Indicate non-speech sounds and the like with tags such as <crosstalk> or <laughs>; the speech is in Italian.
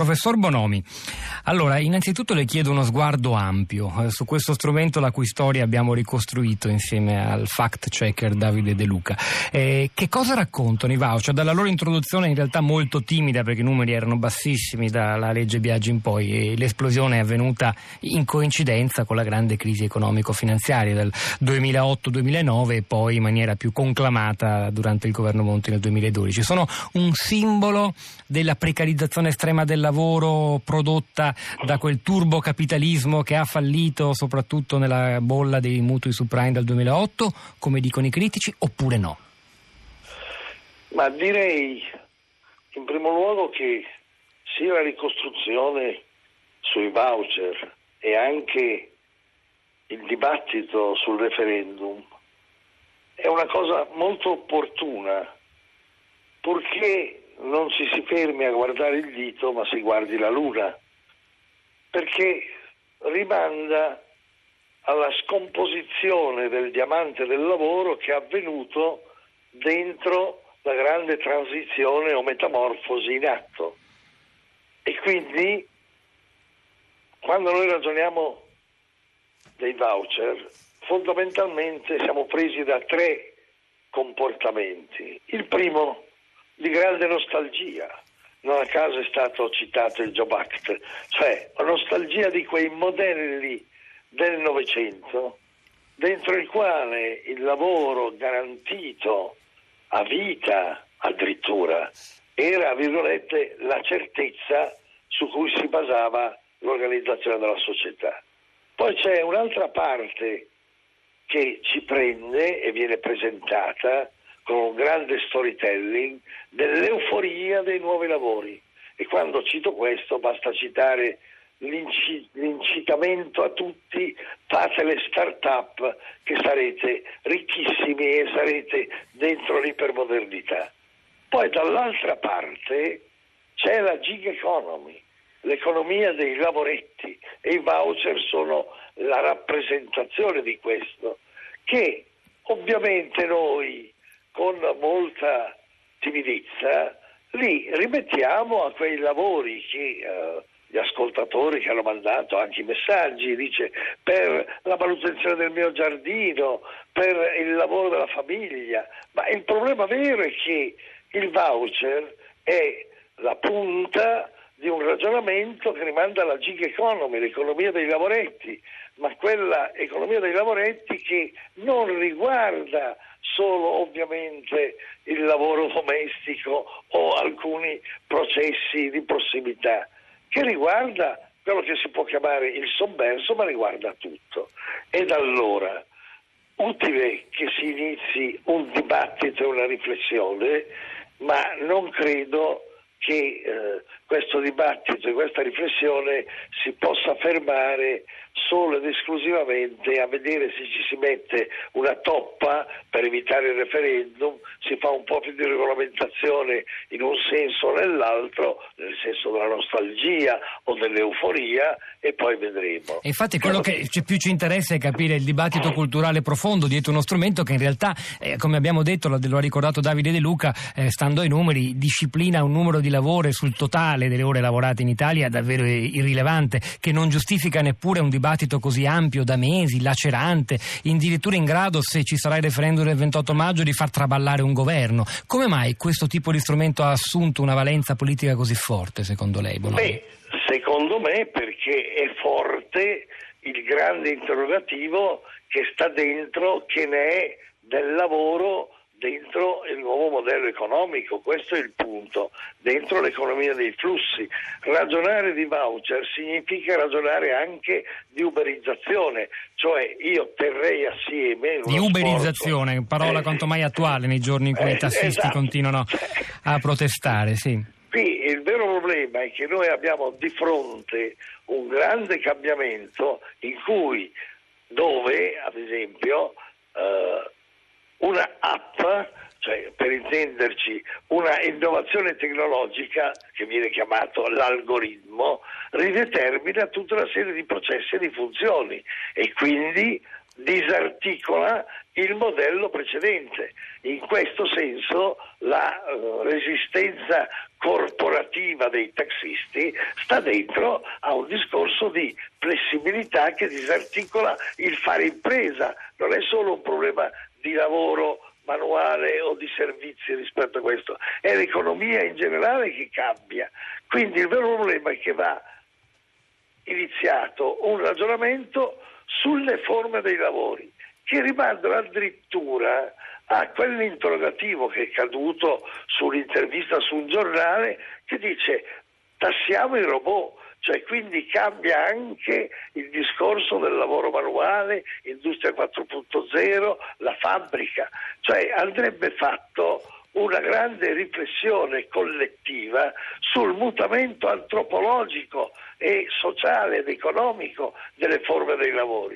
Professor Bonomi, allora innanzitutto le chiedo uno sguardo ampio eh, su questo strumento la cui storia abbiamo ricostruito insieme al fact checker Davide De Luca. Eh, che cosa raccontano i voucher? Dalla loro introduzione in realtà molto timida perché i numeri erano bassissimi dalla legge Biaggi in poi e l'esplosione è avvenuta in coincidenza con la grande crisi economico-finanziaria del 2008-2009 e poi in maniera più conclamata durante il governo Monti nel 2012. Sono un simbolo della precarizzazione estrema del lavoro lavoro prodotta da quel turbocapitalismo che ha fallito soprattutto nella bolla dei mutui subprime del 2008, come dicono i critici, oppure no? Ma direi in primo luogo che sia la ricostruzione sui voucher e anche il dibattito sul referendum è una cosa molto opportuna, purché non ci si fermi a guardare il dito ma si guardi la luna, perché rimanda alla scomposizione del diamante del lavoro che è avvenuto dentro la grande transizione o metamorfosi in atto. E quindi quando noi ragioniamo dei voucher, fondamentalmente siamo presi da tre comportamenti. Il primo di grande nostalgia. Non a caso è stato citato il Job Act, cioè la nostalgia di quei modelli del Novecento dentro il quale il lavoro garantito a vita addirittura era, virgolette, la certezza su cui si basava l'organizzazione della società. Poi c'è un'altra parte che ci prende e viene presentata con grande storytelling dell'euforia dei nuovi lavori. E quando cito questo basta citare l'incitamento a tutti, fate le start-up che sarete ricchissimi e sarete dentro l'ipermodernità. Poi dall'altra parte c'è la gig economy, l'economia dei lavoretti e i voucher sono la rappresentazione di questo, che ovviamente noi con molta timidezza, li rimettiamo a quei lavori che eh, gli ascoltatori che hanno mandato anche i messaggi, dice per la manutenzione del mio giardino, per il lavoro della famiglia, ma il problema vero è che il voucher è la punta di un ragionamento che rimanda alla gig economy, l'economia dei lavoretti, ma quella economia dei lavoretti che non riguarda solo ovviamente il lavoro domestico o alcuni processi di prossimità, che riguarda quello che si può chiamare il sommerso, ma riguarda tutto. Ed allora, utile che si inizi un dibattito e una riflessione, ma non credo che eh, questo dibattito e questa riflessione si possa fermare solo ed esclusivamente a vedere se ci si mette una toppa per evitare il referendum, si fa un po' più di regolamentazione in un senso o nell'altro, nel senso della nostalgia o dell'euforia e poi vedremo. E infatti quello che più ci interessa è capire il dibattito culturale profondo dietro uno strumento che in realtà, eh, come abbiamo detto, lo ha ricordato Davide De Luca, eh, stando ai numeri, disciplina un numero di lavori sul totale delle ore lavorate in Italia davvero irrilevante, che non giustifica neppure un dibattito dibattito così ampio da mesi, lacerante, addirittura in grado, se ci sarà il referendum del 28 maggio, di far traballare un governo. Come mai questo tipo di strumento ha assunto una valenza politica così forte, secondo lei? Bonomi? Beh, secondo me perché è forte il grande interrogativo che sta dentro, che ne è del lavoro dentro il nuovo modello economico, questo è il punto, dentro l'economia dei flussi. Ragionare di voucher significa ragionare anche di uberizzazione, cioè io terrei assieme... Di uberizzazione, sforzo, parola eh, quanto mai attuale nei giorni in cui eh, i tassisti esatto. continuano <laughs> a protestare, sì. Qui il vero problema è che noi abbiamo di fronte un grande cambiamento in cui, intenderci una innovazione tecnologica che viene chiamato l'algoritmo, ridetermina tutta una serie di processi e di funzioni e quindi disarticola il modello precedente. In questo senso la uh, resistenza corporativa dei taxisti sta dentro a un discorso di flessibilità che disarticola il fare impresa, non è solo un problema di lavoro manuale o di servizi rispetto a questo, è l'economia in generale che cambia. Quindi il vero problema è che va iniziato un ragionamento sulle forme dei lavori che rimandano addirittura a quell'interrogativo che è caduto sull'intervista su un giornale che dice tassiamo i robot, cioè quindi cambia anche il discorso del lavoro manuale, industria 4.0, la fabbrica, cioè andrebbe fatto una grande riflessione collettiva sul mutamento antropologico e sociale ed economico delle forme dei lavori.